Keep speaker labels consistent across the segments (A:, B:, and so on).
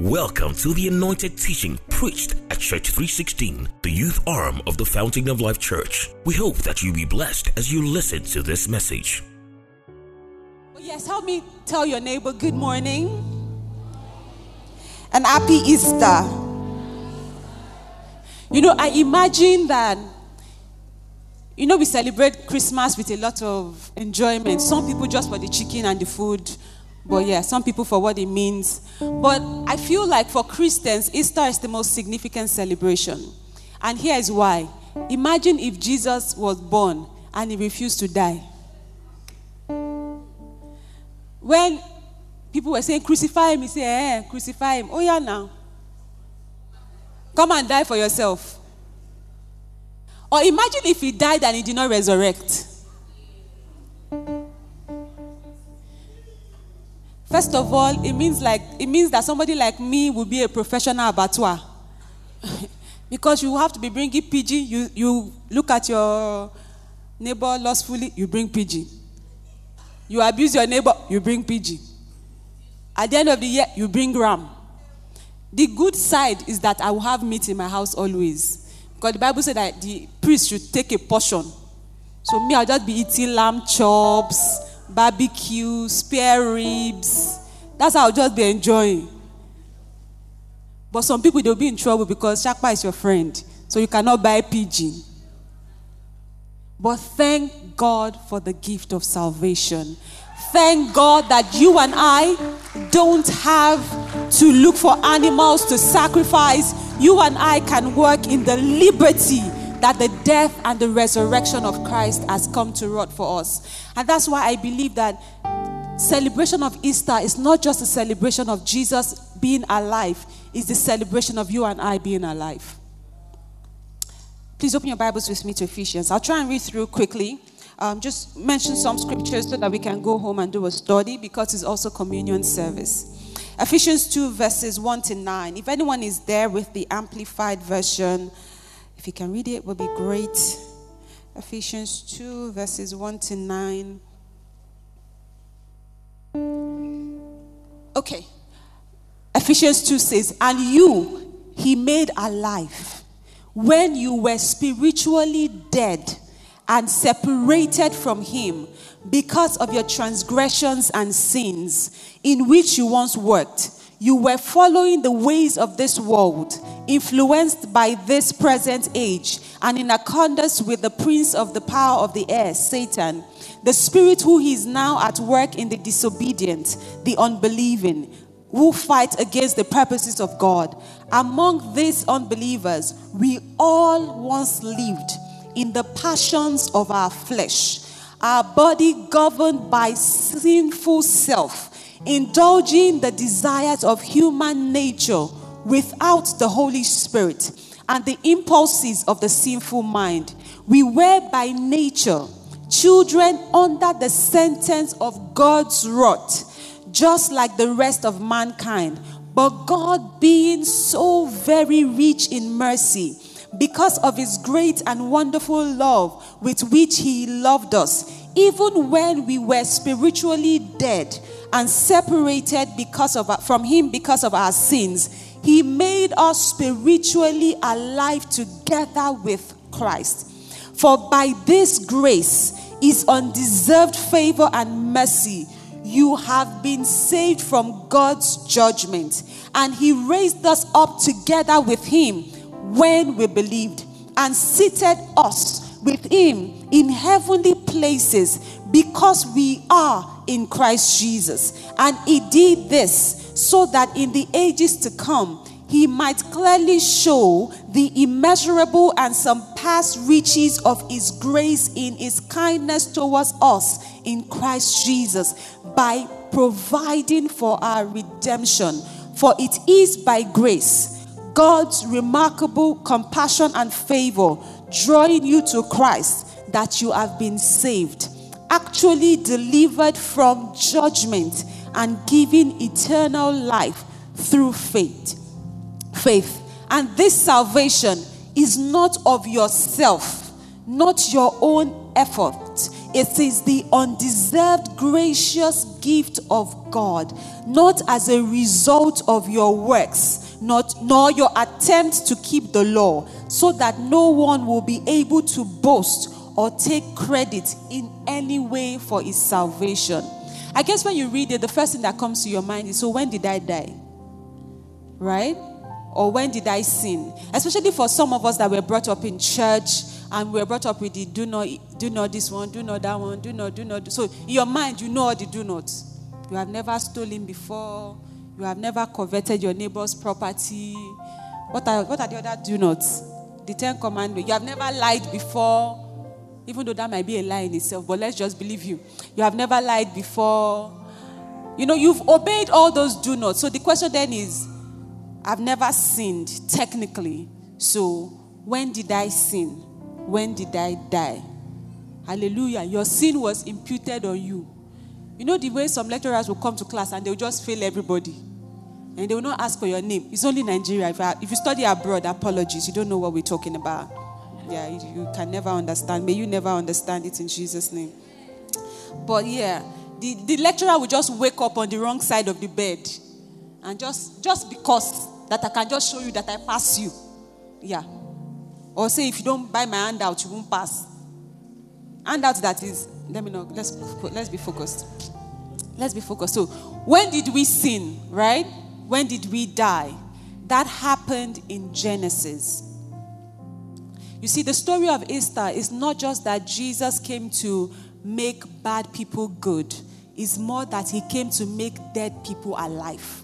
A: Welcome to the anointed teaching preached at Church 316, the youth arm of the Fountain of Life Church. We hope that you be blessed as you listen to this message.
B: Yes, help me tell your neighbor good morning and happy Easter. You know, I imagine that, you know, we celebrate Christmas with a lot of enjoyment. Some people just for the chicken and the food, but yeah, some people for what it means. But I feel like for Christians, Easter is the most significant celebration. And here is why. Imagine if Jesus was born and he refused to die. When people were saying, crucify him, he said, eh, crucify him. Oh, yeah, now. Come and die for yourself. Or imagine if he died and he did not resurrect. First of all, it means like it means that somebody like me will be a professional abattoir. because you have to be bringing PG. You you look at your neighbor lustfully, you bring PG. You abuse your neighbor, you bring PG. At the end of the year, you bring ram. The good side is that I will have meat in my house always. Because the Bible said that the priest should take a portion. So me, I'll just be eating lamb chops, barbecue, spare ribs. That's how I'll just be enjoying. But some people they'll be in trouble because Sapa is your friend. So you cannot buy pigeon. But thank God for the gift of salvation. Thank God that you and I don't have to look for animals to sacrifice. You and I can work in the liberty that the death and the resurrection of Christ has come to wrought for us. And that's why I believe that celebration of Easter is not just a celebration of Jesus being alive, it's the celebration of you and I being alive. Please open your Bibles with me to Ephesians. I'll try and read through quickly. Um, just mention some scriptures so that we can go home and do a study because it's also communion service. Ephesians 2, verses 1 to 9. If anyone is there with the amplified version, if you can read it, it would be great. Ephesians 2, verses 1 to 9. Okay. Ephesians 2 says, And you he made alive when you were spiritually dead and separated from him because of your transgressions and sins in which you once worked. You were following the ways of this world, influenced by this present age, and in accordance with the prince of the power of the air, Satan, the spirit who is now at work in the disobedient, the unbelieving, who fight against the purposes of God. Among these unbelievers, we all once lived in the passions of our flesh, our body governed by sinful self, indulging the desires of human nature without the Holy Spirit and the impulses of the sinful mind. We were by nature children under the sentence of God's wrath, just like the rest of mankind. But God, being so very rich in mercy, because of his great and wonderful love with which he loved us, even when we were spiritually dead and separated because of from him because of our sins, he made us spiritually alive together with Christ. For by this grace is undeserved favor and mercy. You have been saved from God's judgment, and He raised us up together with Him when we believed and seated us with him in heavenly places because we are in Christ Jesus. And he did this so that in the ages to come, he might clearly show the immeasurable and surpassed riches of his grace in his kindness towards us in Christ Jesus by providing for our redemption. For it is by grace God's remarkable compassion and favor drawing you to Christ that you have been saved, actually delivered from judgment and given eternal life through faith. Faith. And this salvation is not of yourself, not your own effort. it is the undeserved gracious gift of God, not as a result of your works, not nor your attempt to keep the law, so that no one will be able to boast or take credit in any way for his salvation. I guess when you read it, the first thing that comes to your mind is so when did I die? Right? Or when did I sin? Especially for some of us that were brought up in church and we were brought up with the do not do not this one, do not that one, do not, do not. So in your mind, you know all the do not. You have never stolen before, you have never coveted your neighbor's property. What are what are the other do nots? The Ten Commandments. You have never lied before even though that might be a lie in itself, but let's just believe you. You have never lied before. You know, you've obeyed all those do not. So the question then is I've never sinned technically. So when did I sin? When did I die? Hallelujah. Your sin was imputed on you. You know the way some lecturers will come to class and they'll just fail everybody. And they will not ask for your name. It's only Nigeria. If, I, if you study abroad, apologies. You don't know what we're talking about. Yeah, you, you can never understand. May you never understand it in Jesus' name. But yeah, the, the lecturer will just wake up on the wrong side of the bed. And just just because that I can just show you that I pass you. Yeah. Or say if you don't buy my handout, you won't pass. Handout that is, let me know. Let's let's be focused. Let's be focused. So when did we sin, right? When did we die? That happened in Genesis. You see, the story of Easter is not just that Jesus came to make bad people good, it's more that he came to make dead people alive.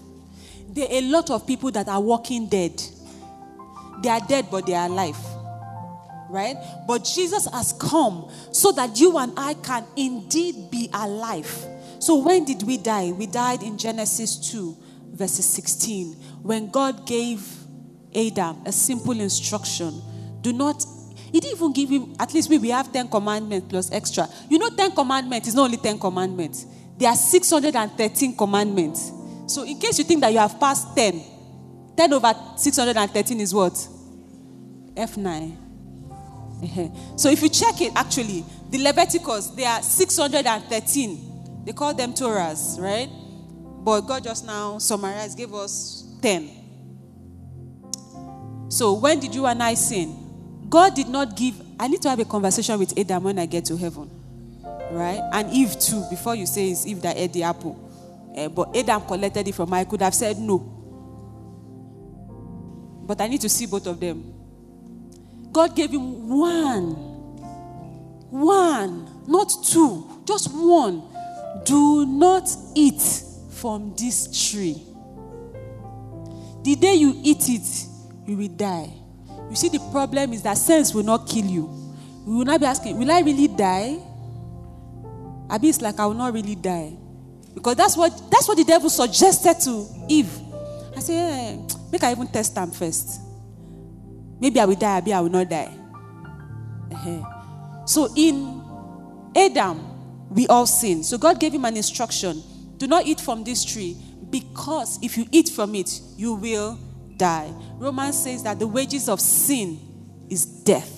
B: There are a lot of people that are walking dead. They are dead, but they are alive. Right? But Jesus has come so that you and I can indeed be alive. So, when did we die? We died in Genesis 2, verses 16, when God gave Adam a simple instruction do not, he didn't even give him, at least we, we have 10 commandments plus extra. You know, 10 commandments is not only 10 commandments, there are 613 commandments. So, in case you think that you have passed 10, 10 over 613 is what? F9. So, if you check it, actually, the Leviticus, there are 613. They call them Torahs, right? But God just now summarized, gave us 10. So, when did you and I sin? God did not give. I need to have a conversation with Adam when I get to heaven. Right? And Eve too, before you say it's Eve that ate the apple. Uh, but Adam collected it from her. I could have said no. But I need to see both of them. God gave him one. One, not two, just one. Do not eat from this tree. The day you eat it, you will die. You see, the problem is that sense will not kill you. We will not be asking, Will I really die? Abi, it's like I will not really die. Because that's what that's what the devil suggested to Eve. I said, hey, make I even test them first. Maybe I will die, maybe I will not die. So in Adam, we all sin. So God gave him an instruction do not eat from this tree because if you eat from it, you will die. Romans says that the wages of sin is death,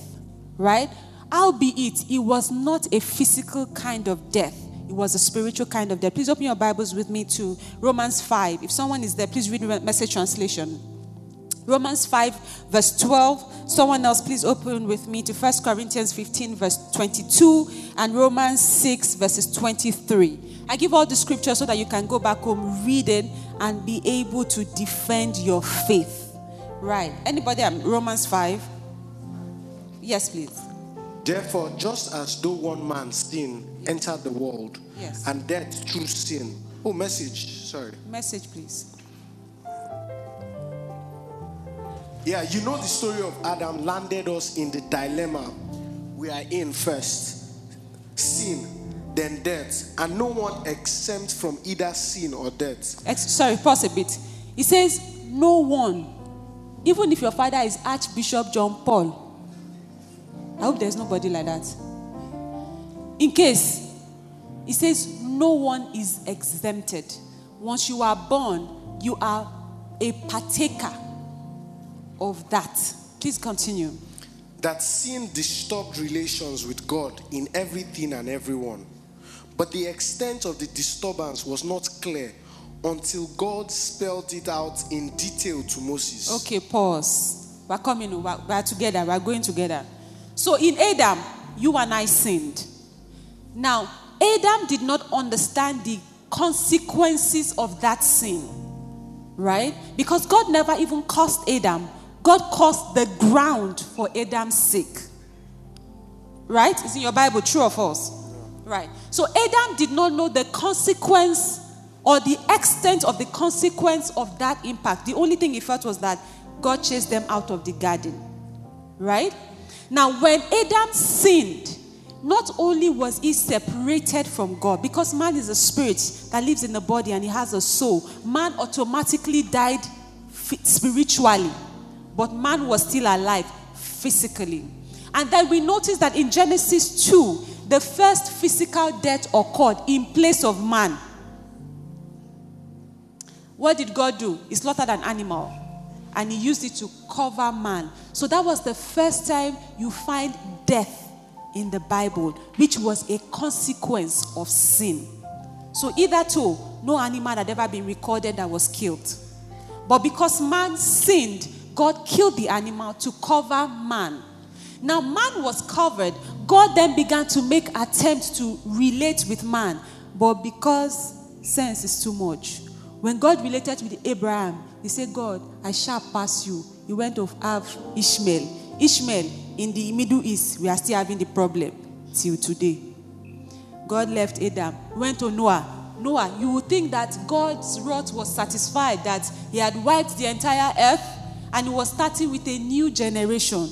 B: right? Albeit it was not a physical kind of death, it was a spiritual kind of death. Please open your Bibles with me to Romans 5. If someone is there, please read the message translation. Romans 5, verse 12. Someone else, please open with me to 1 Corinthians 15, verse 22, and Romans 6, verses 23. I give all the scriptures so that you can go back home, read it, and be able to defend your faith. Right. Anybody? Um, Romans 5. Yes, please.
C: Therefore, just as though one man's sin entered the world,
B: yes.
C: and death through sin. Oh, message. Sorry.
B: Message, please.
C: Yeah, you know the story of Adam landed us in the dilemma we are in first sin, then death, and no one exempt from either sin or death.
B: Ex- sorry, pause a bit. He says, No one, even if your father is Archbishop John Paul. I hope there's nobody like that. In case, he says, No one is exempted. Once you are born, you are a partaker of that. Please continue.
C: that sin disturbed relations with God in everything and everyone. But the extent of the disturbance was not clear until God spelled it out in detail to Moses.
B: Okay, pause. We're coming, we're, we're together, we're going together. So in Adam, you and I sinned. Now, Adam did not understand the consequences of that sin, right? Because God never even cursed Adam, God cursed the ground for Adam's sake. Right? It's in your Bible, true or false? Right. So Adam did not know the consequence or the extent of the consequence of that impact. The only thing he felt was that God chased them out of the garden. Right? Now, when Adam sinned, not only was he separated from God, because man is a spirit that lives in the body and he has a soul, man automatically died spiritually, but man was still alive physically. And then we notice that in Genesis 2, the first physical death occurred in place of man. What did God do? He slaughtered an animal and he used it to cover man. So that was the first time you find death in the Bible, which was a consequence of sin. So either two, no animal had ever been recorded that was killed. But because man sinned, God killed the animal to cover man. Now man was covered. God then began to make attempts to relate with man. But because sense is too much, when God related with Abraham, he said, God, I shall pass you. He went to have Ishmael. Ishmael, in the Middle East, we are still having the problem till today. God left Adam, went to Noah. Noah, you would think that God's wrath was satisfied, that he had wiped the entire earth and he was starting with a new generation.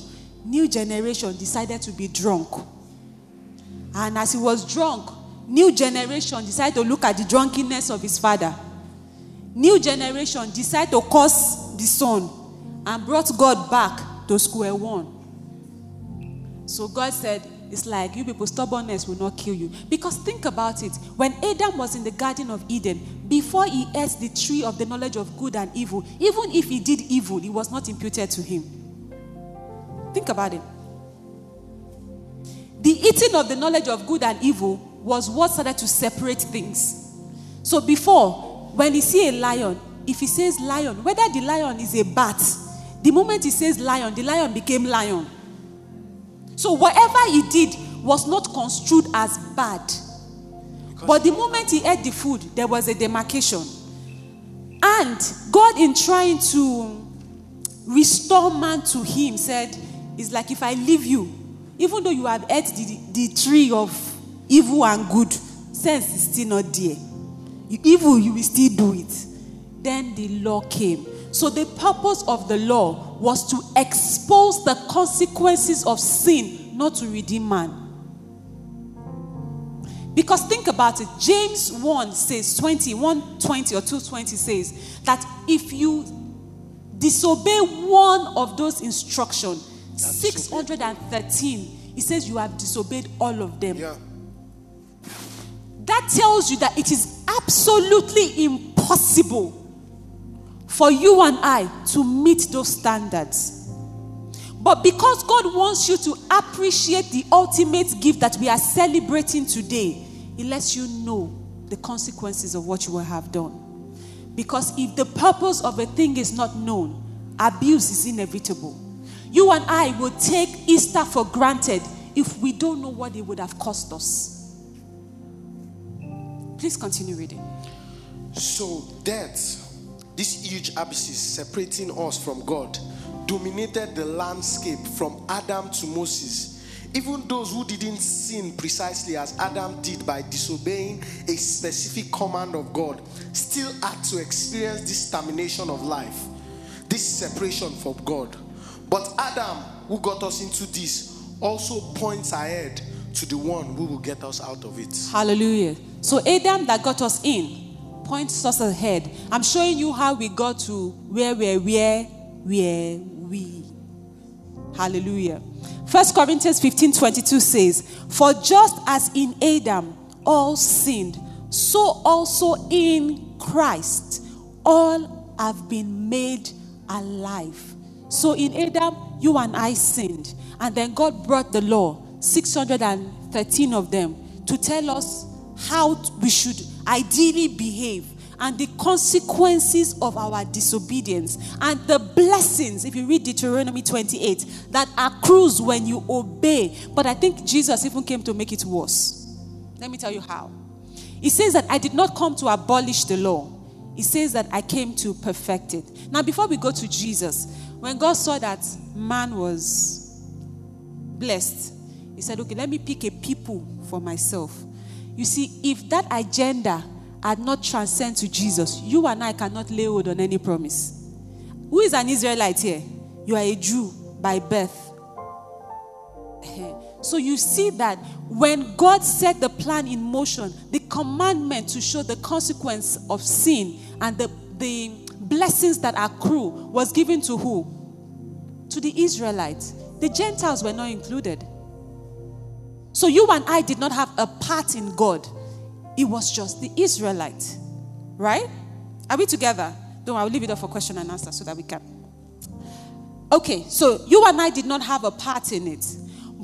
B: New generation decided to be drunk. And as he was drunk, new generation decided to look at the drunkenness of his father new generation decided to curse the son and brought God back to square one. So God said, It's like you people, stubbornness will not kill you. Because think about it. When Adam was in the Garden of Eden, before he ate the tree of the knowledge of good and evil, even if he did evil, it was not imputed to him. Think about it. The eating of the knowledge of good and evil was what started to separate things. So before, when he see a lion, if he says lion, whether the lion is a bat, the moment he says lion, the lion became lion. So whatever he did was not construed as bad. Because but the moment he ate the food, there was a demarcation. And God, in trying to restore man to him, said, It's like if I leave you, even though you have ate the, the tree of evil and good, sense is still not there evil, you will still do it. Then the law came. So the purpose of the law was to expose the consequences of sin, not to redeem man. Because think about it. James 1 says 20, 120 or 220 says that if you disobey one of those instructions, 613, it says you have disobeyed all of them.
C: Yeah.
B: That tells you that it is absolutely impossible for you and I to meet those standards. But because God wants you to appreciate the ultimate gift that we are celebrating today, He lets you know the consequences of what you will have done. Because if the purpose of a thing is not known, abuse is inevitable. You and I will take Easter for granted if we don't know what it would have cost us. Please continue reading.
C: So, death, this huge abyss separating us from God, dominated the landscape from Adam to Moses. Even those who didn't sin precisely as Adam did by disobeying a specific command of God still had to experience this termination of life, this separation from God. But Adam, who got us into this, also points ahead to the one who will get us out of it.
B: Hallelujah. So Adam that got us in points us ahead. I'm showing you how we got to where we're where where we. Hallelujah. First Corinthians 15 22 says, For just as in Adam all sinned, so also in Christ all have been made alive. So in Adam, you and I sinned. And then God brought the law, 613 of them, to tell us how we should ideally behave and the consequences of our disobedience and the blessings, if you read Deuteronomy 28, that accrues when you obey. But I think Jesus even came to make it worse. Let me tell you how. He says that I did not come to abolish the law, he says that I came to perfect it. Now, before we go to Jesus, when God saw that man was blessed, he said, Okay, let me pick a people for myself. You see, if that agenda had not transcended to Jesus, you and I cannot lay hold on any promise. Who is an Israelite here? You are a Jew by birth. So you see that when God set the plan in motion, the commandment to show the consequence of sin and the, the blessings that accrue was given to who? To the Israelites. The Gentiles were not included. So you and I did not have a part in God. It was just the Israelites. Right? Are we together? Don't I'll leave it up for question and answer so that we can. Okay, so you and I did not have a part in it.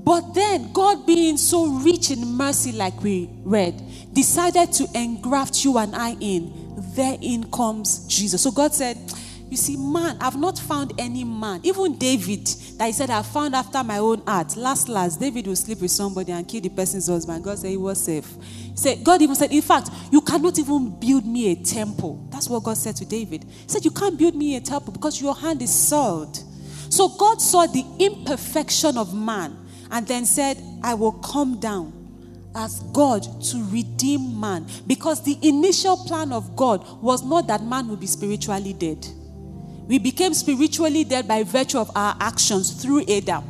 B: But then, God being so rich in mercy, like we read, decided to engraft you and I in. Therein comes Jesus. So God said, You see, man, I've not found any man, even David, that he said, I found after my own heart. Last, last, David will sleep with somebody and kill the person's husband. God said he was safe. He said, God even said, In fact, you cannot even build me a temple. That's what God said to David. He said, You can't build me a temple because your hand is soiled. So God saw the imperfection of man and then said, I will come down as God to redeem man. Because the initial plan of God was not that man would be spiritually dead. We became spiritually dead by virtue of our actions through Adam.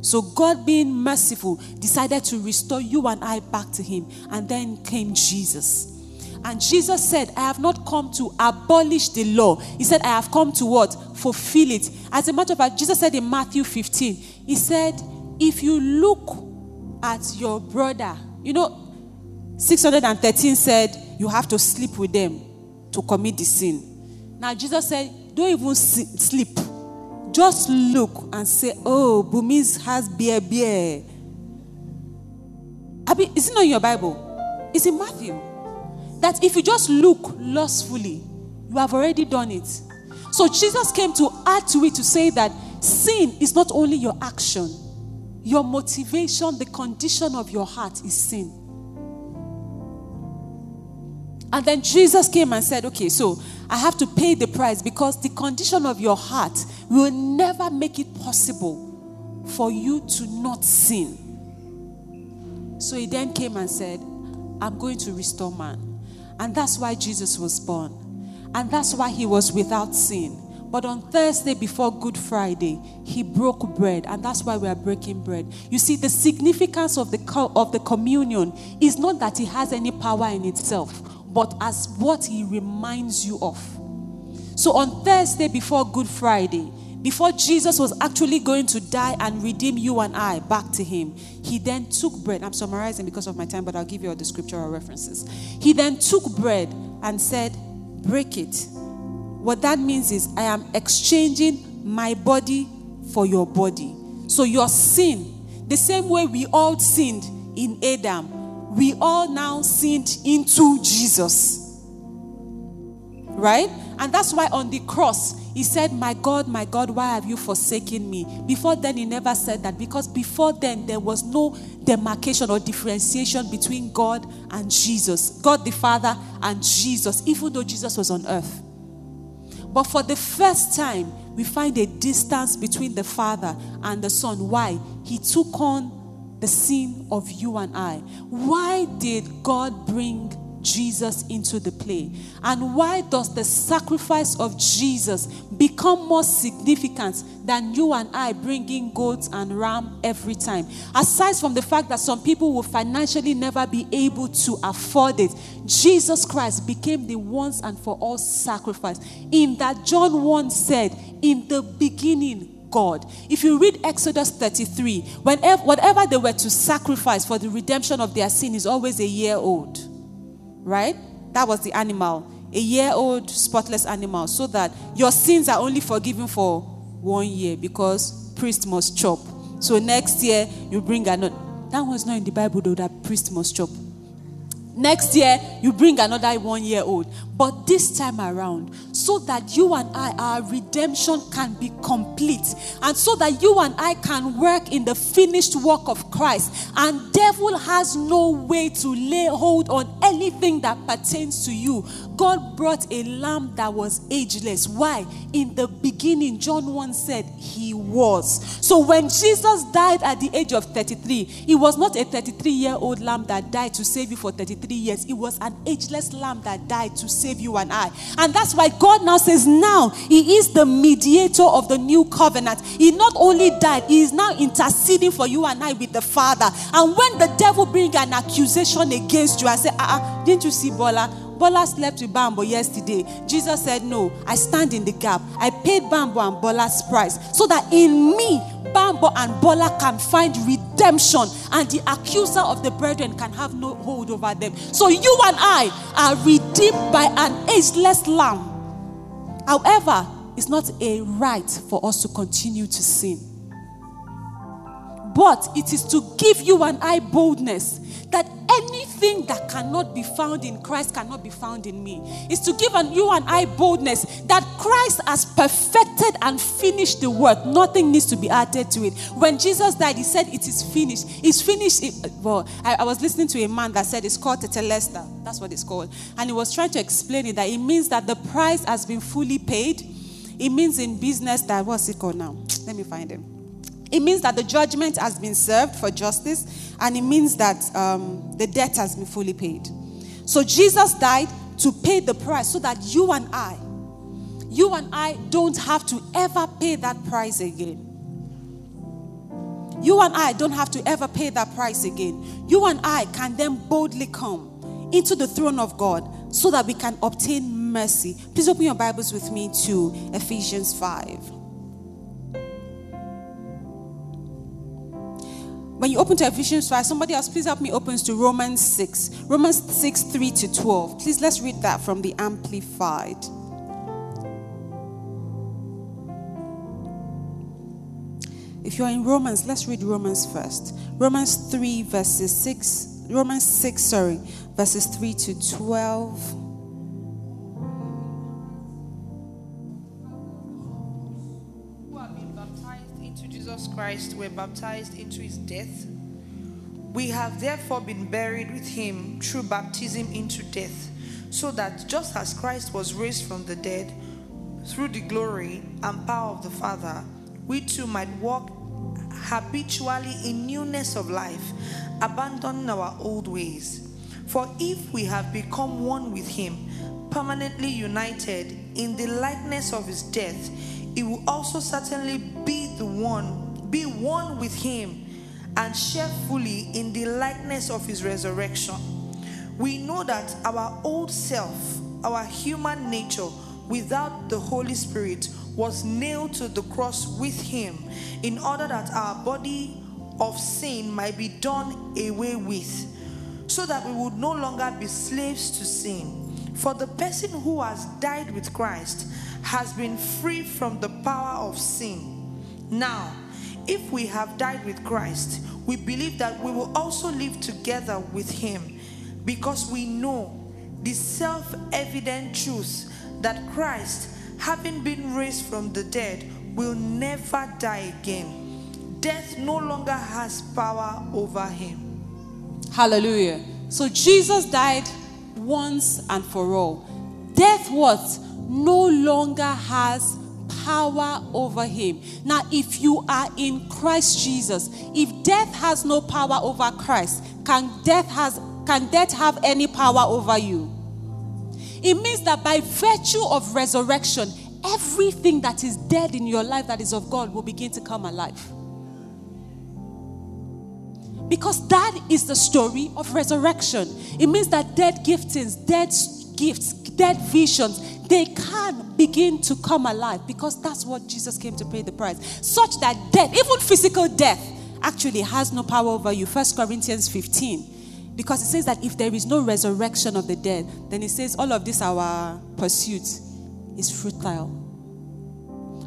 B: So God, being merciful, decided to restore you and I back to Him. And then came Jesus. And Jesus said, I have not come to abolish the law. He said, I have come to what? Fulfill it. As a matter of fact, Jesus said in Matthew 15, He said, if you look at your brother, you know, 613 said you have to sleep with them to commit the sin. Now, Jesus said, don't even sleep. Just look and say, oh, Bumis has beer, beer. Abi, is it not in your Bible? It's in Matthew. That if you just look lustfully, you have already done it. So Jesus came to add to it to say that sin is not only your action, your motivation, the condition of your heart is sin. And then Jesus came and said, Okay, so I have to pay the price because the condition of your heart will never make it possible for you to not sin. So he then came and said, I'm going to restore man. And that's why Jesus was born. And that's why he was without sin. But on Thursday before Good Friday, he broke bread, and that's why we are breaking bread. You see, the significance of the, co- of the communion is not that it has any power in itself, but as what he reminds you of. So on Thursday before Good Friday, before Jesus was actually going to die and redeem you and I back to him, he then took bread. I'm summarizing because of my time, but I'll give you all the scriptural references. He then took bread and said, Break it what that means is, I am exchanging my body for your body. So, your sin, the same way we all sinned in Adam, we all now sinned into Jesus. Right? And that's why on the cross, he said, My God, my God, why have you forsaken me? Before then, he never said that because before then, there was no demarcation or differentiation between God and Jesus, God the Father and Jesus, even though Jesus was on earth. But for the first time, we find a distance between the Father and the Son. Why? He took on the sin of you and I. Why did God bring Jesus into the play? And why does the sacrifice of Jesus become more significant than you and I bringing goats and ram every time? Aside from the fact that some people will financially never be able to afford it, Jesus Christ became the once and for all sacrifice. In that John 1 said, In the beginning, God. If you read Exodus 33, whenever, whatever they were to sacrifice for the redemption of their sin is always a year old right? That was the animal, a year old spotless animal, so that your sins are only forgiven for one year because priest must chop. So next year you bring another. That was not in the Bible though, that priest must chop. Next year, you bring another one year old. But this time around, so that you and I, our redemption can be complete, and so that you and I can work in the finished work of Christ, and devil has no way to lay hold on anything that pertains to you. God brought a lamb that was ageless. Why? In the beginning, John 1 said he was. So when Jesus died at the age of 33, he was not a 33 year old lamb that died to save you for 33 years, it was an ageless lamb that died to save you and I. And that's why God now says, now He is the mediator of the new covenant. He not only died, He is now interceding for you and I with the Father. And when the devil bring an accusation against you I say, ah, uh-uh, didn't you see Bola? Bola slept with Bambo yesterday. Jesus said, No, I stand in the gap. I paid Bambo and Bola's price so that in me, Bambo and Bola can find redemption and the accuser of the brethren can have no hold over them. So you and I are redeemed by an ageless lamb. However, it's not a right for us to continue to sin. But it is to give you and I boldness that anything that cannot be found in Christ cannot be found in me. Is to give an, you and I boldness that Christ has perfected and finished the work. Nothing needs to be added to it. When Jesus died, he said, It is finished. It's finished. It, well, I, I, was listening to a man that said it's called tetelestai. That's what it's called. And he was trying to explain it that it means that the price has been fully paid. It means in business that, what's it called now? Let me find him. It means that the judgment has been served for justice, and it means that um, the debt has been fully paid. So Jesus died to pay the price so that you and I, you and I don't have to ever pay that price again. You and I don't have to ever pay that price again. You and I can then boldly come into the throne of God so that we can obtain mercy. Please open your Bibles with me to Ephesians 5. When you open to Ephesians 5, somebody else, please help me open to Romans 6. Romans 6, 3 to 12. Please let's read that from the Amplified. If you're in Romans, let's read Romans first. Romans 3, verses 6, Romans 6, sorry, verses 3 to 12.
D: Christ were baptized into his death, we have therefore been buried with him through baptism into death, so that just as Christ was raised from the dead through the glory and power of the Father, we too might walk habitually in newness of life, abandoning our old ways. For if we have become one with him, permanently united in the likeness of his death, it will also certainly be the one be one with him and share fully in the likeness of his resurrection. We know that our old self, our human nature, without the Holy Spirit, was nailed to the cross with him in order that our body of sin might be done away with, so that we would no longer be slaves to sin. For the person who has died with Christ has been free from the power of sin. Now, if we have died with Christ, we believe that we will also live together with him because we know the self evident truth that Christ, having been raised from the dead, will never die again. Death no longer has power over him.
B: Hallelujah. So Jesus died once and for all. Death what? No longer has power over him. Now, if you are in Christ Jesus, if death has no power over Christ, can death has can death have any power over you? It means that by virtue of resurrection, everything that is dead in your life that is of God will begin to come alive. Because that is the story of resurrection. It means that dead giftings, dead gifts, dead visions, they can begin to come alive because that's what Jesus came to pay the price. Such that death, even physical death, actually has no power over you. First Corinthians 15. Because it says that if there is no resurrection of the dead, then it says all of this, our pursuit, is futile.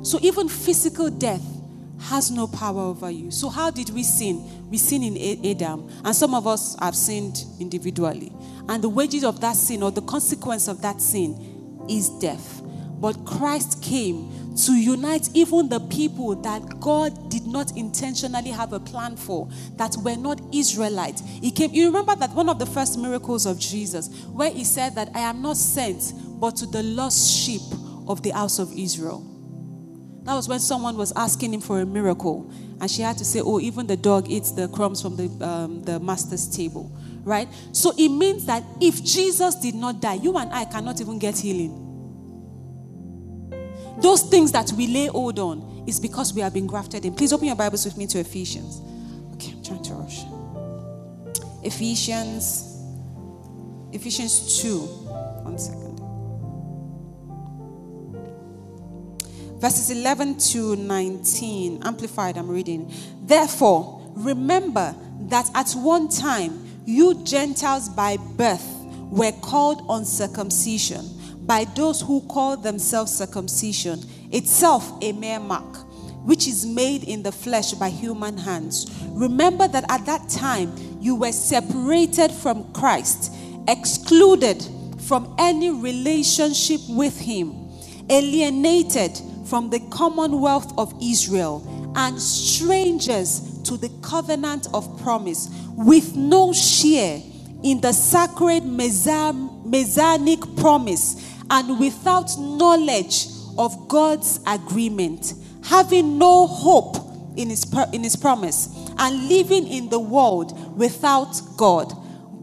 B: So even physical death has no power over you. So, how did we sin? We sin in Adam, and some of us have sinned individually. And the wages of that sin, or the consequence of that sin, is death. But Christ came to unite even the people that God did not intentionally have a plan for, that were not Israelites. He came. You remember that one of the first miracles of Jesus, where he said that I am not sent but to the lost sheep of the house of Israel. That was when someone was asking him for a miracle, and she had to say, "Oh, even the dog eats the crumbs from the um, the master's table." Right. So it means that if Jesus did not die, you and I cannot even get healing. Those things that we lay hold on is because we have been grafted in. Please open your Bibles with me to Ephesians. Okay, I'm trying to rush. Ephesians, Ephesians 2. One second. Verses 11 to 19, amplified, I'm reading. Therefore, remember that at one time you Gentiles by birth were called uncircumcision by those who call themselves circumcision, itself a mere mark, which is made in the flesh by human hands. Remember that at that time you were separated from Christ, excluded from any relationship with Him, alienated from the commonwealth of Israel, and strangers to the covenant of promise, with no share in the sacred messianic promise and without knowledge of God's agreement, having no hope in his, in his promise, and living in the world without God.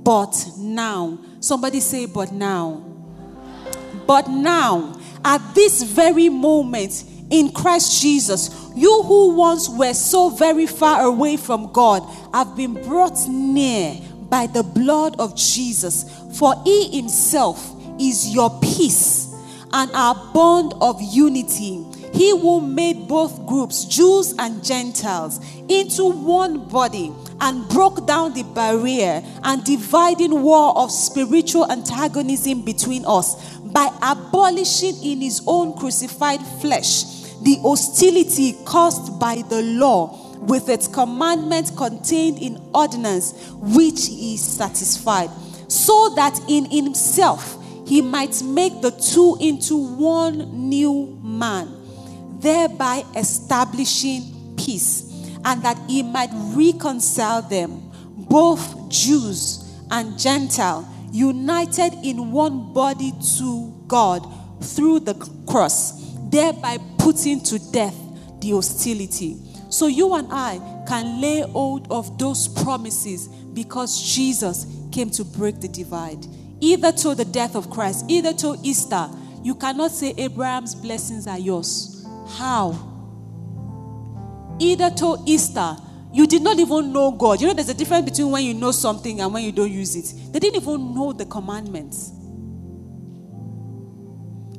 B: But now, somebody say, but now. But now, at this very moment, in Christ Jesus, you who once were so very far away from God have been brought near by the blood of Jesus. For he himself is your peace and our bond of unity. He who made both groups, Jews and Gentiles, into one body and broke down the barrier and dividing wall of spiritual antagonism between us by abolishing in his own crucified flesh the hostility caused by the law with its commandments contained in ordinance which is satisfied so that in himself he might make the two into one new man, thereby establishing peace, and that he might reconcile them, both Jews and Gentile, united in one body to God through the cross, thereby putting to death the hostility. So you and I can lay hold of those promises because Jesus came to break the divide either to the death of Christ, either to Easter, you cannot say Abraham's blessings are yours. How? Either to Easter, you did not even know God. You know, there's a difference between when you know something and when you don't use it. They didn't even know the commandments.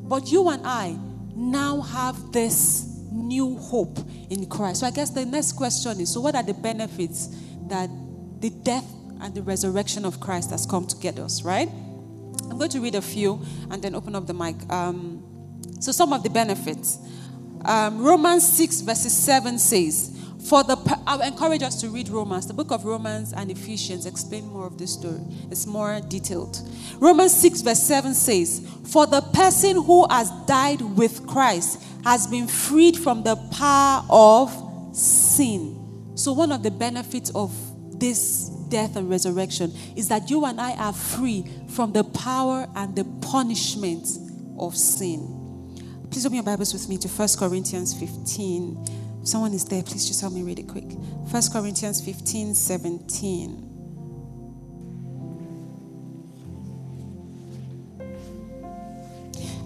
B: But you and I now have this new hope in Christ. So I guess the next question is so, what are the benefits that the death and the resurrection of Christ has come to get us, right? I'm going to read a few and then open up the mic. Um, so, some of the benefits. Um, Romans 6, verses 7 says, For the, I'll encourage us to read Romans. The book of Romans and Ephesians explain more of this story, it's more detailed. Romans 6, verse 7 says, For the person who has died with Christ has been freed from the power of sin. So, one of the benefits of this death, and resurrection is that you and I are free from the power and the punishment of sin. Please open your Bibles with me to 1 Corinthians 15. Someone is there, please just help me read it quick. 1 Corinthians 15 17.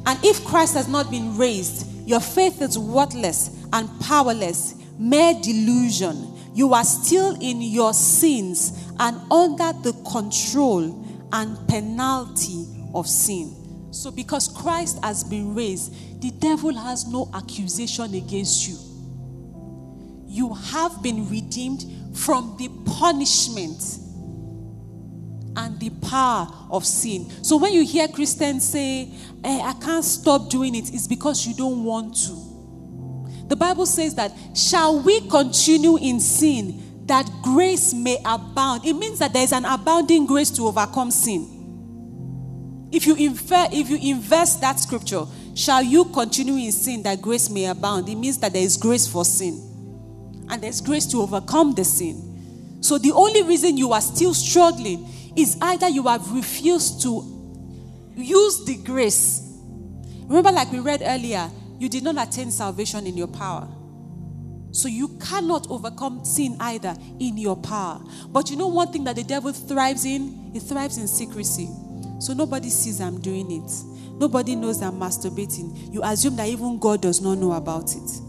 B: And if Christ has not been raised, your faith is worthless and powerless, mere delusion. You are still in your sins and under the control and penalty of sin. So, because Christ has been raised, the devil has no accusation against you. You have been redeemed from the punishment and the power of sin. So, when you hear Christians say, eh, I can't stop doing it, it's because you don't want to. The Bible says that, shall we continue in sin that grace may abound? It means that there is an abounding grace to overcome sin. If you infer, if you invest that scripture, shall you continue in sin that grace may abound? It means that there is grace for sin. And there's grace to overcome the sin. So the only reason you are still struggling is either you have refused to use the grace. Remember, like we read earlier, you did not attain salvation in your power. So you cannot overcome sin either in your power. But you know one thing that the devil thrives in? He thrives in secrecy. So nobody sees I'm doing it. Nobody knows I'm masturbating. You assume that even God does not know about it.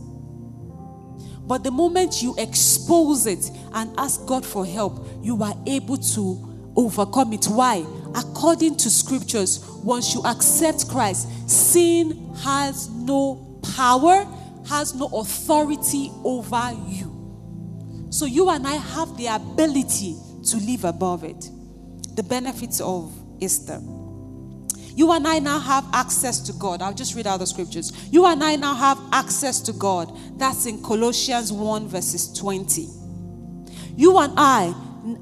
B: But the moment you expose it and ask God for help, you are able to overcome it. Why? According to scriptures, once you accept Christ, sin has no power, has no authority over you. So you and I have the ability to live above it. The benefits of Easter. You and I now have access to God. I'll just read out the scriptures. You and I now have access to God. That's in Colossians 1, verses 20. You and I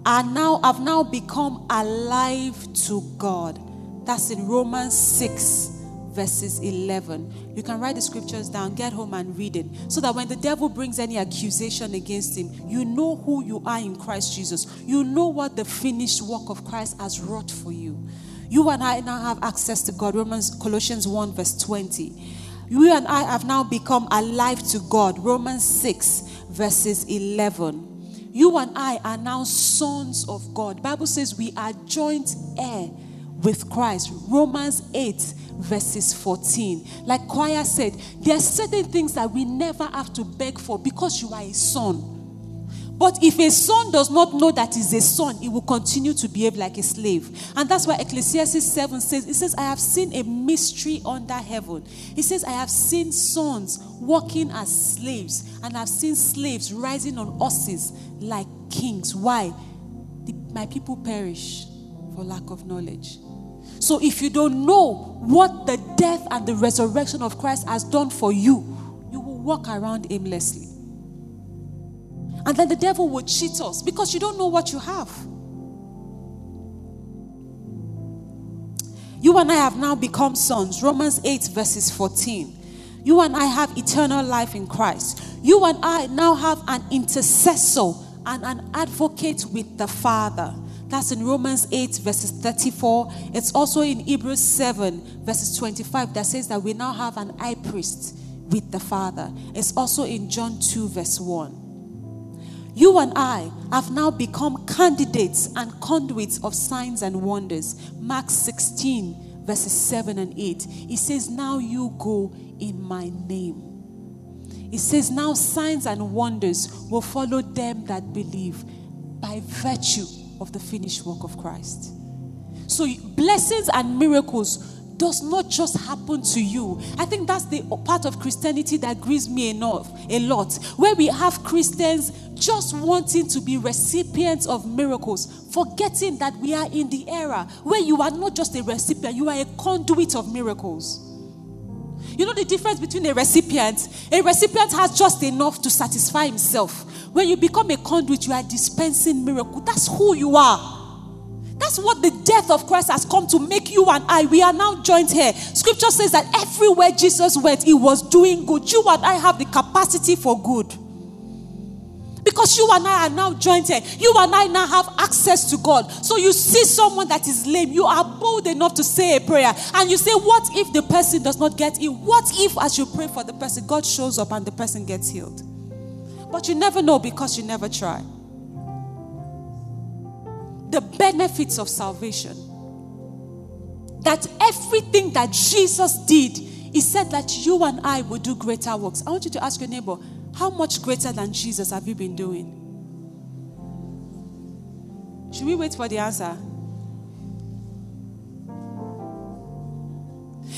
B: are now have now become alive to God. That's in Romans 6 verses 11. You can write the scriptures down, get home and read it so that when the devil brings any accusation against him, you know who you are in Christ Jesus. You know what the finished work of Christ has wrought for you. You and I now have access to God. Romans Colossians 1 verse 20. You and I have now become alive to God. Romans 6 verses 11 you and I are now sons of God. Bible says we are joint heir with Christ. Romans 8 verses 14. Like choir said, there are certain things that we never have to beg for because you are a son. But if a son does not know that he's a son, he will continue to behave like a slave. And that's why Ecclesiastes 7 says, It says, I have seen a mystery under heaven. He says, I have seen sons walking as slaves, and I've seen slaves rising on horses like kings. Why? The, my people perish for lack of knowledge. So if you don't know what the death and the resurrection of Christ has done for you, you will walk around aimlessly. And then the devil will cheat us because you don't know what you have. You and I have now become sons. Romans 8, verses 14. You and I have eternal life in Christ. You and I now have an intercessor and an advocate with the Father. That's in Romans 8, verses 34. It's also in Hebrews 7, verses 25, that says that we now have an high priest with the Father. It's also in John 2, verse 1. You and I have now become candidates and conduits of signs and wonders. Mark 16, verses 7 and 8. He says, Now you go in my name. He says, Now signs and wonders will follow them that believe by virtue of the finished work of Christ. So, blessings and miracles does not just happen to you. I think that's the part of Christianity that grieves me enough a lot. Where we have Christians just wanting to be recipients of miracles, forgetting that we are in the era where you are not just a recipient, you are a conduit of miracles. You know the difference between a recipient? A recipient has just enough to satisfy himself. When you become a conduit, you are dispensing miracle. That's who you are. That's what the death of Christ has come to make you and I. We are now joint heir. Scripture says that everywhere Jesus went, he was doing good. You and I have the capacity for good. Because you and I are now joint heir. You and I now have access to God. So you see someone that is lame, you are bold enough to say a prayer. And you say, What if the person does not get healed? What if, as you pray for the person, God shows up and the person gets healed? But you never know because you never try the benefits of salvation. That everything that Jesus did, He said that you and I will do greater works. I want you to ask your neighbor, how much greater than Jesus have you been doing? Should we wait for the answer?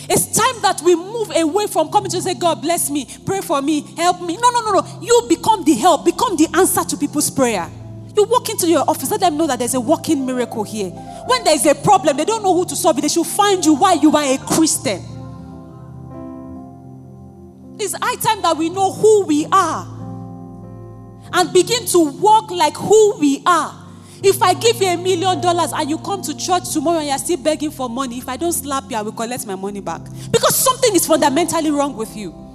B: It's time that we move away from coming to say, God bless me, pray for me, help me. No, no, no, no. You become the help, become the answer to people's prayer. You walk into your office, let them know that there's a working miracle here. When there's a problem, they don't know who to solve it. They should find you why you are a Christian. It's high time that we know who we are and begin to walk like who we are. If I give you a million dollars and you come to church tomorrow and you're still begging for money, if I don't slap you, I will collect my money back. Because something is fundamentally wrong with you.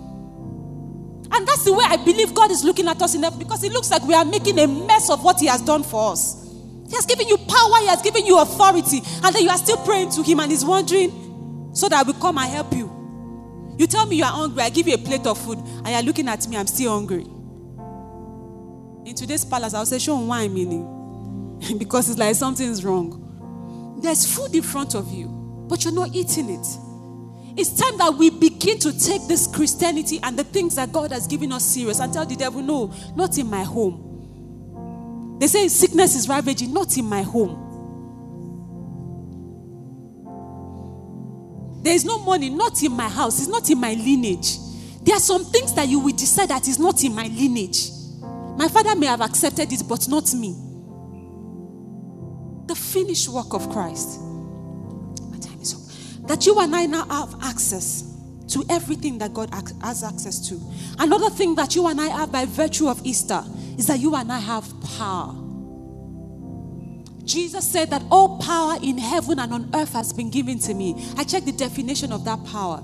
B: And that's the way I believe God is looking at us in that because it looks like we are making a mess of what He has done for us. He has given you power, He has given you authority, and then you are still praying to Him and He's wondering so that I will come and help you. You tell me you are hungry, I give you a plate of food, and you're looking at me, I'm still hungry. In today's palace, I'll say, Show wine meaning. because it's like something's wrong. There's food in front of you, but you're not eating it. It's time that we begin to take this Christianity and the things that God has given us serious and tell the devil, no, not in my home. They say sickness is ravaging, not in my home. There is no money, not in my house, it's not in my lineage. There are some things that you will decide that is not in my lineage. My father may have accepted it, but not me the finished work of Christ. That you and I now have access to everything that God has access to. Another thing that you and I have by virtue of Easter is that you and I have power. Jesus said that all power in heaven and on earth has been given to me. I checked the definition of that power.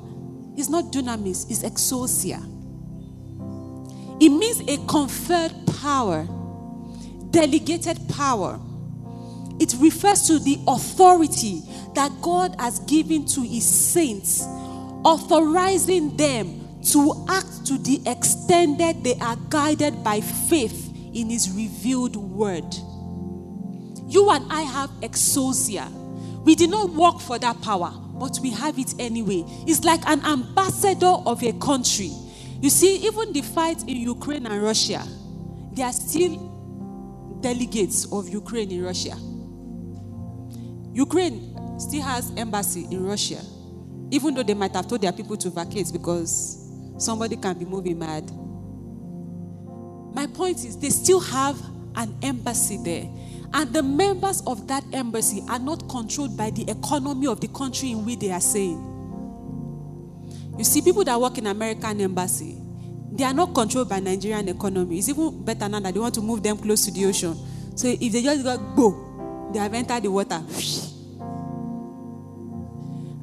B: It's not dunamis, it's exousia. It means a conferred power, delegated power it refers to the authority that God has given to his saints, authorizing them to act to the extent that they are guided by faith in his revealed word. You and I have exousia. We did not work for that power, but we have it anyway. It's like an ambassador of a country. You see, even the fight in Ukraine and Russia, they are still delegates of Ukraine in Russia. Ukraine still has embassy in Russia, even though they might have told their people to vacate because somebody can be moving mad. My point is, they still have an embassy there. And the members of that embassy are not controlled by the economy of the country in which they are saying. You see, people that work in American embassy, they are not controlled by Nigerian economy. It's even better now that they want to move them close to the ocean. So if they just go, go, they have entered the water.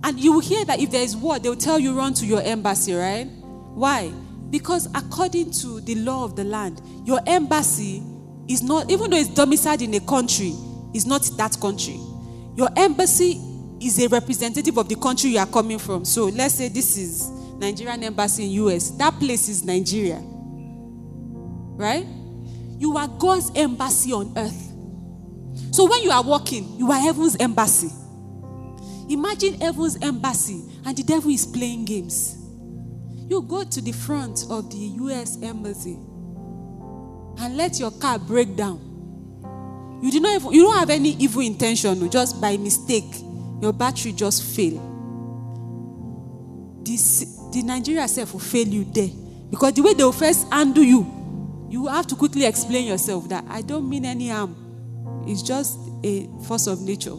B: And you will hear that if there is war, they'll tell you run to your embassy, right? Why? Because according to the law of the land, your embassy is not, even though it's domiciled in a country, is not that country. Your embassy is a representative of the country you are coming from. So let's say this is Nigerian embassy in US. That place is Nigeria. Right? You are God's embassy on earth. So when you are walking, you are heaven's embassy. Imagine heaven's embassy and the devil is playing games. You go to the front of the US embassy and let your car break down. You do not even, you don't have any evil intention, just by mistake, your battery just fail. This, the Nigeria self will fail you there. Because the way they will first undo you, you have to quickly explain yourself that I don't mean any harm. It's just a force of nature.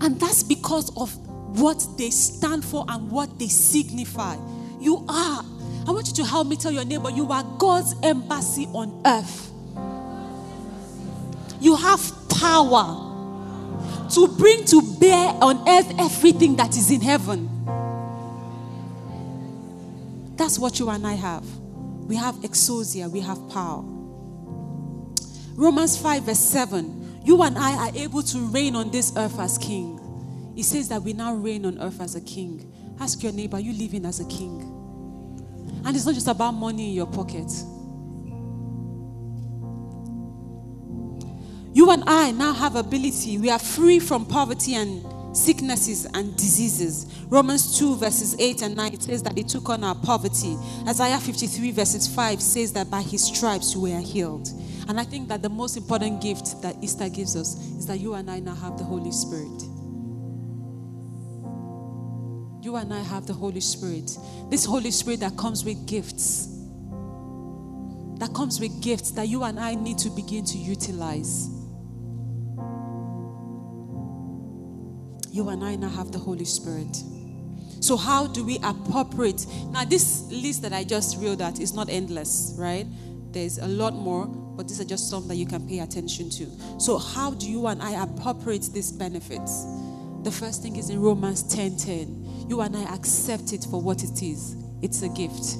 B: And that's because of what they stand for and what they signify. You are. I want you to help me tell your neighbor you are God's embassy on earth. You have power to bring to bear on earth everything that is in heaven. That's what you and I have. We have exousia, we have power. Romans 5, verse 7. You and I are able to reign on this earth as king. It says that we now reign on earth as a king. Ask your neighbor, you living as a king? And it's not just about money in your pocket. You and I now have ability. We are free from poverty and sicknesses and diseases. Romans 2, verses 8 and 9 says that he took on our poverty. Isaiah 53, verses 5 says that by his stripes we are healed. And I think that the most important gift that Easter gives us is that you and I now have the Holy Spirit. You and I have the Holy Spirit. This Holy Spirit that comes with gifts. That comes with gifts that you and I need to begin to utilize. You and I now have the Holy Spirit. So, how do we appropriate? Now, this list that I just read out is not endless, right? There's a lot more, but these are just some that you can pay attention to. So, how do you and I appropriate these benefits? The first thing is in Romans 10 10. You and I accept it for what it is. It's a gift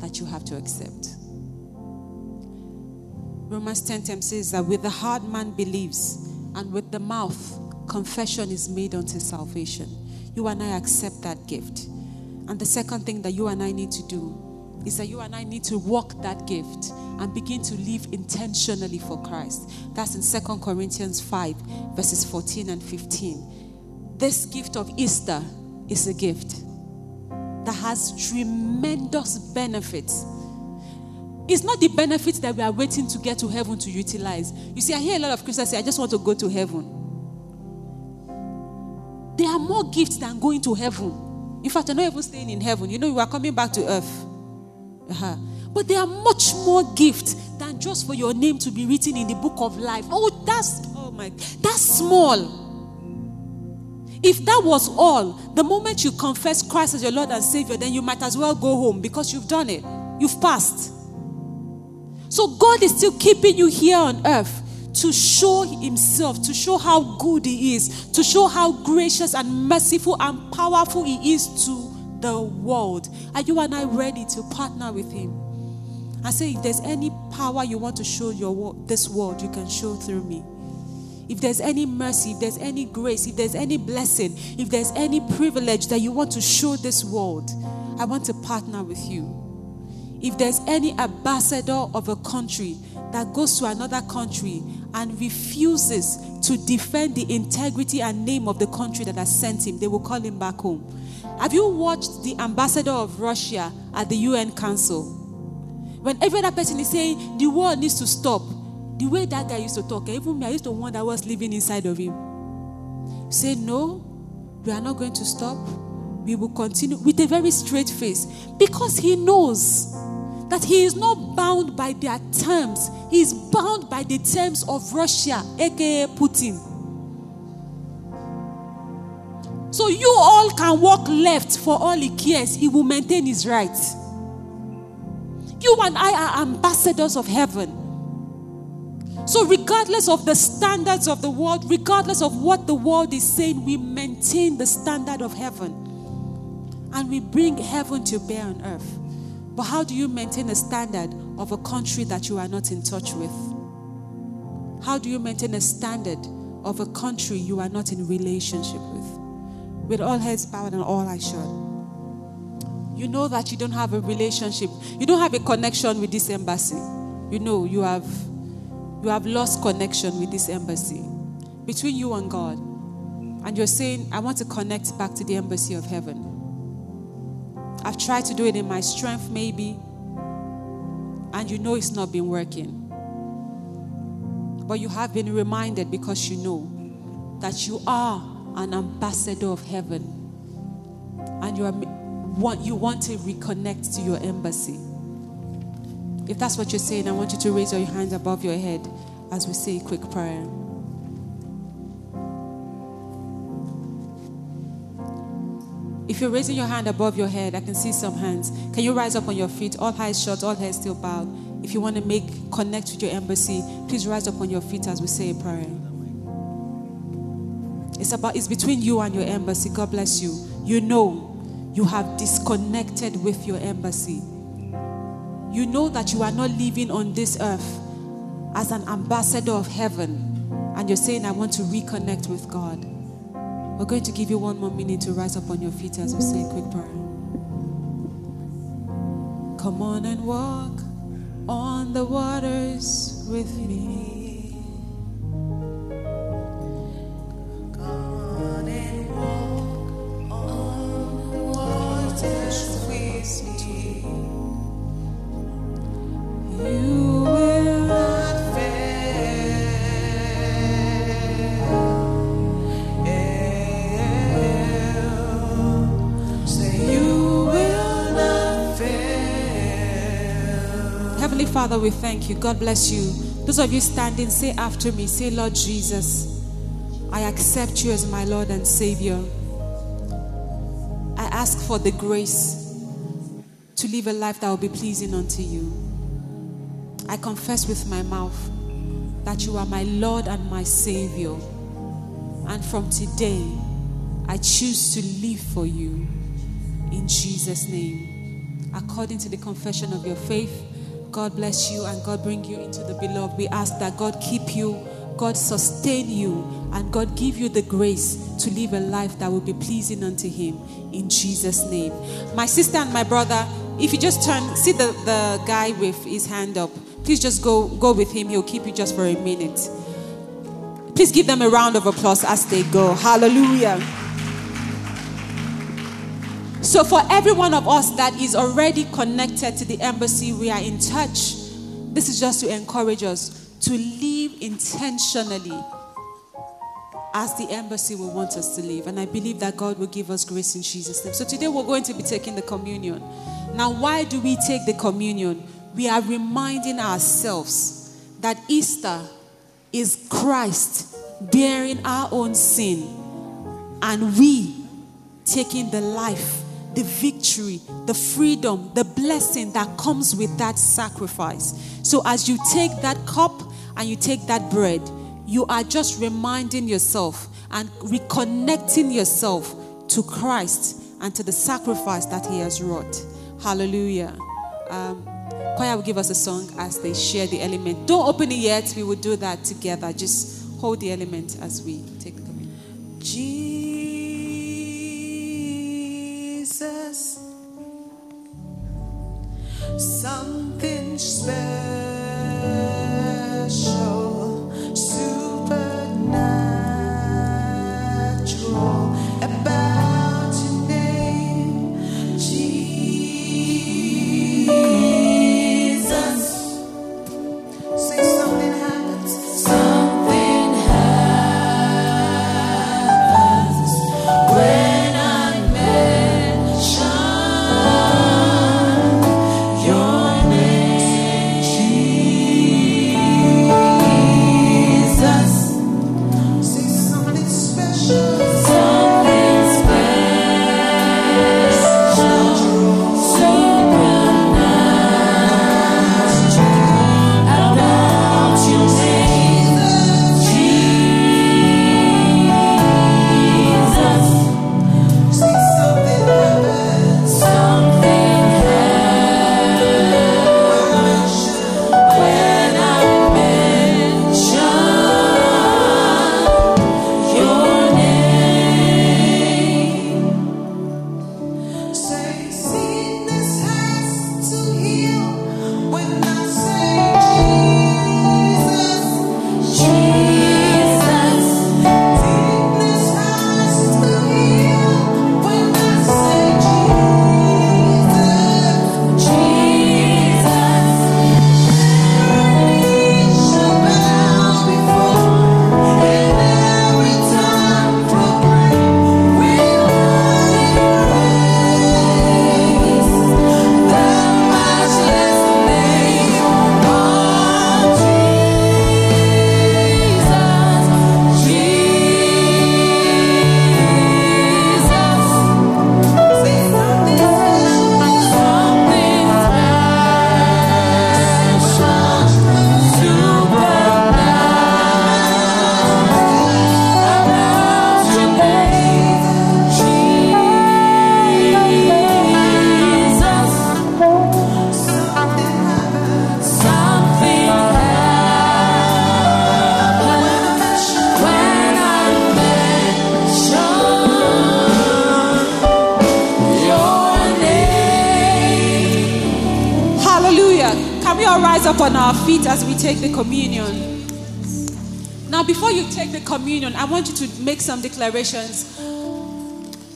B: that you have to accept. Romans 10 10 says that with the heart man believes, and with the mouth confession is made unto salvation. You and I accept that gift. And the second thing that you and I need to do is that you and I need to walk that gift and begin to live intentionally for Christ. That's in Second Corinthians 5, verses 14 and 15. This gift of Easter is a gift that has tremendous benefits. It's not the benefits that we are waiting to get to heaven to utilize. You see, I hear a lot of Christians say, I just want to go to heaven. There are more gifts than going to heaven. In fact, you're not even staying in heaven. You know, you are coming back to earth. Uh-huh. But there are much more gifts than just for your name to be written in the book of life. Oh, that's oh my that's small. If that was all, the moment you confess Christ as your Lord and Savior, then you might as well go home because you've done it. You've passed. So God is still keeping you here on earth to show himself, to show how good he is, to show how gracious and merciful and powerful he is to the world. Are you and I ready to partner with him? I say, if there's any power you want to show your this world, you can show through me. If there's any mercy, if there's any grace, if there's any blessing, if there's any privilege that you want to show this world, I want to partner with you. If there's any ambassador of a country that goes to another country and refuses to defend the integrity and name of the country that has sent him, they will call him back home. Have you watched the ambassador of Russia at the UN Council? When every other person is saying the war needs to stop, the way that guy used to talk, eh, even me, I used to wonder what was living inside of him. Say, no, we are not going to stop. We will continue with a very straight face because he knows that he is not bound by their terms, he is bound by the terms of Russia, aka Putin. So you all can walk left for all he cares, he will maintain his rights. You and I are ambassadors of heaven. So, regardless of the standards of the world, regardless of what the world is saying, we maintain the standard of heaven and we bring heaven to bear on earth. But how do you maintain a standard of a country that you are not in touch with? How do you maintain a standard of a country you are not in relationship with? With all heads bowed and all eyes shut. You know that you don't have a relationship. You don't have a connection with this embassy. You know you have you have lost connection with this embassy between you and God. And you're saying, I want to connect back to the embassy of heaven. I've tried to do it in my strength, maybe, and you know it's not been working. But you have been reminded because you know that you are an ambassador of heaven and you, are, want, you want to reconnect to your embassy. If that's what you're saying, I want you to raise your hands above your head as we say a quick prayer. If you're raising your hand above your head, I can see some hands. Can you rise up on your feet? All eyes shut, all heads still bowed. If you want to make connect with your embassy, please rise up on your feet as we say a prayer. It's about it's between you and your embassy. God bless you. You know you have disconnected with your embassy. You know that you are not living on this earth as an ambassador of heaven, and you're saying, I want to reconnect with God. We're going to give you one more minute to rise up on your feet as we say a quick prayer. Come on and walk on the waters with me. Father, we thank you. God bless you. Those of you standing, say after me, say, Lord Jesus, I accept you as my Lord and Savior. I ask for the grace to live a life that will be pleasing unto you. I confess with my mouth that you are my Lord and my Savior. And from today, I choose to live for you in Jesus' name. According to the confession of your faith, God bless you and God bring you into the beloved. We ask that God keep you, God sustain you, and God give you the grace to live a life that will be pleasing unto Him in Jesus' name. My sister and my brother, if you just turn, see the, the guy with his hand up. Please just go go with him. He'll keep you just for a minute. Please give them a round of applause as they go. Hallelujah. So, for every one of us that is already connected to the embassy, we are in touch. This is just to encourage us to live intentionally as the embassy will want us to live. And I believe that God will give us grace in Jesus' name. So, today we're going to be taking the communion. Now, why do we take the communion? We are reminding ourselves that Easter is Christ bearing our own sin and we taking the life the victory, the freedom, the blessing that comes with that sacrifice. So, as you take that cup and you take that bread, you are just reminding yourself and reconnecting yourself to Christ and to the sacrifice that He has wrought. Hallelujah. Um, choir will give us a song as they share the element. Don't open it yet. We will do that together. Just hold the element as we take the communion.
E: Jesus, something special,
B: some declarations.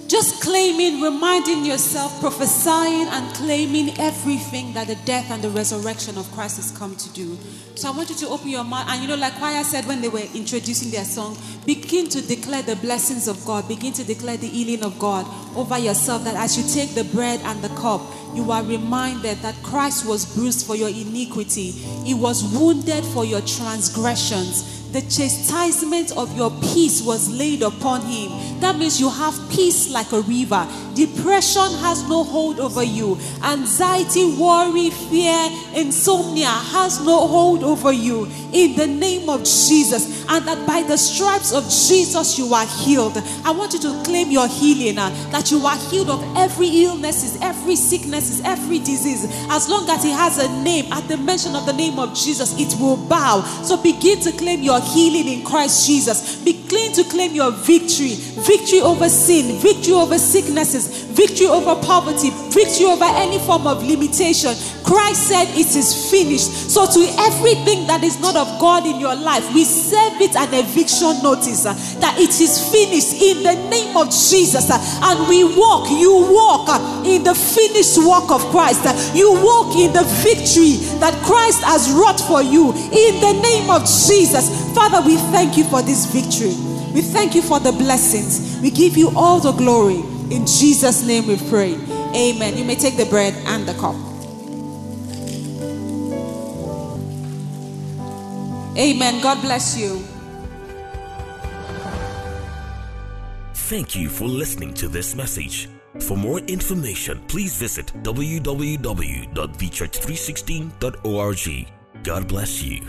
B: Just claiming, reminding yourself, prophesying, and claiming everything that the death and the resurrection of Christ has come to do. So I want you to open your mouth. And you know, like choir said when they were introducing their song, begin to declare the blessings of God, begin to declare the healing of God over yourself. That as you take the bread and the cup, you are reminded that Christ was bruised for your iniquity, He was wounded for your transgressions. The chastisement of your peace was laid upon him. That means you have peace like a river. Depression has no hold over you. Anxiety, worry, fear, insomnia has no hold over you. In the name of Jesus. And that by the stripes of Jesus you are healed. I want you to claim your healing. Uh, that you are healed of every illnesses, every sicknesses, every disease. As long as it has a name, at the mention of the name of Jesus, it will bow. So begin to claim your healing in Christ Jesus. Be clean to claim your victory. Victory over sin, victory over sicknesses, victory over poverty, victory over any form of limitation. Christ said it is finished. So to everything that is not of God in your life, we serve it an eviction notice uh, that it is finished in the name of Jesus. uh, and we walk, you walk uh, in the finished work of Christ. uh, you walk in the victory that Christ has wrought for you in the name of Jesus. Father, we thank you for this victory. We thank you for the blessings. We give you all the glory. In Jesus' name we pray. Amen. You may take the bread and the cup. Amen. God bless you.
A: Thank you for listening to this message. For more information, please visit www.thechurch316.org. God bless you.